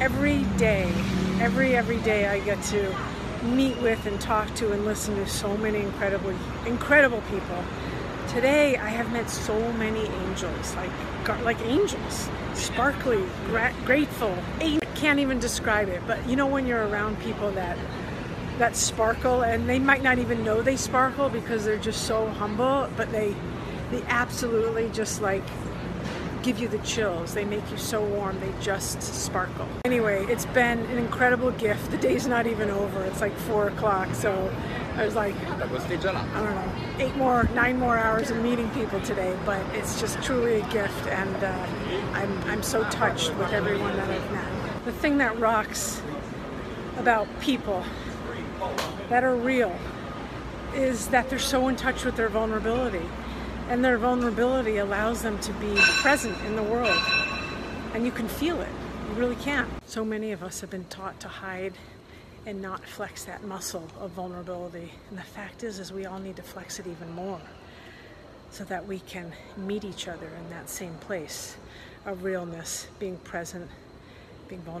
every day, every every day I get to meet with and talk to and listen to so many incredibly incredible people. Today I have met so many angels, like like angels, sparkly, gra- grateful. I can't even describe it, but you know when you're around people that that sparkle and they might not even know they sparkle because they're just so humble, but they they absolutely just like give you the chills. They make you so warm. They just sparkle. Anyway, it's been an incredible gift. The day's not even over. It's like four o'clock. So I was like, I don't know, eight more, nine more hours of meeting people today. But it's just truly a gift, and uh, I'm I'm so touched with everyone that I've met. The thing that rocks about people that are real is that they're so in touch with their vulnerability and their vulnerability allows them to be present in the world. And you can feel it. You really can. So many of us have been taught to hide and not flex that muscle of vulnerability. And the fact is is we all need to flex it even more so that we can meet each other in that same place of realness, being present, being vulnerable.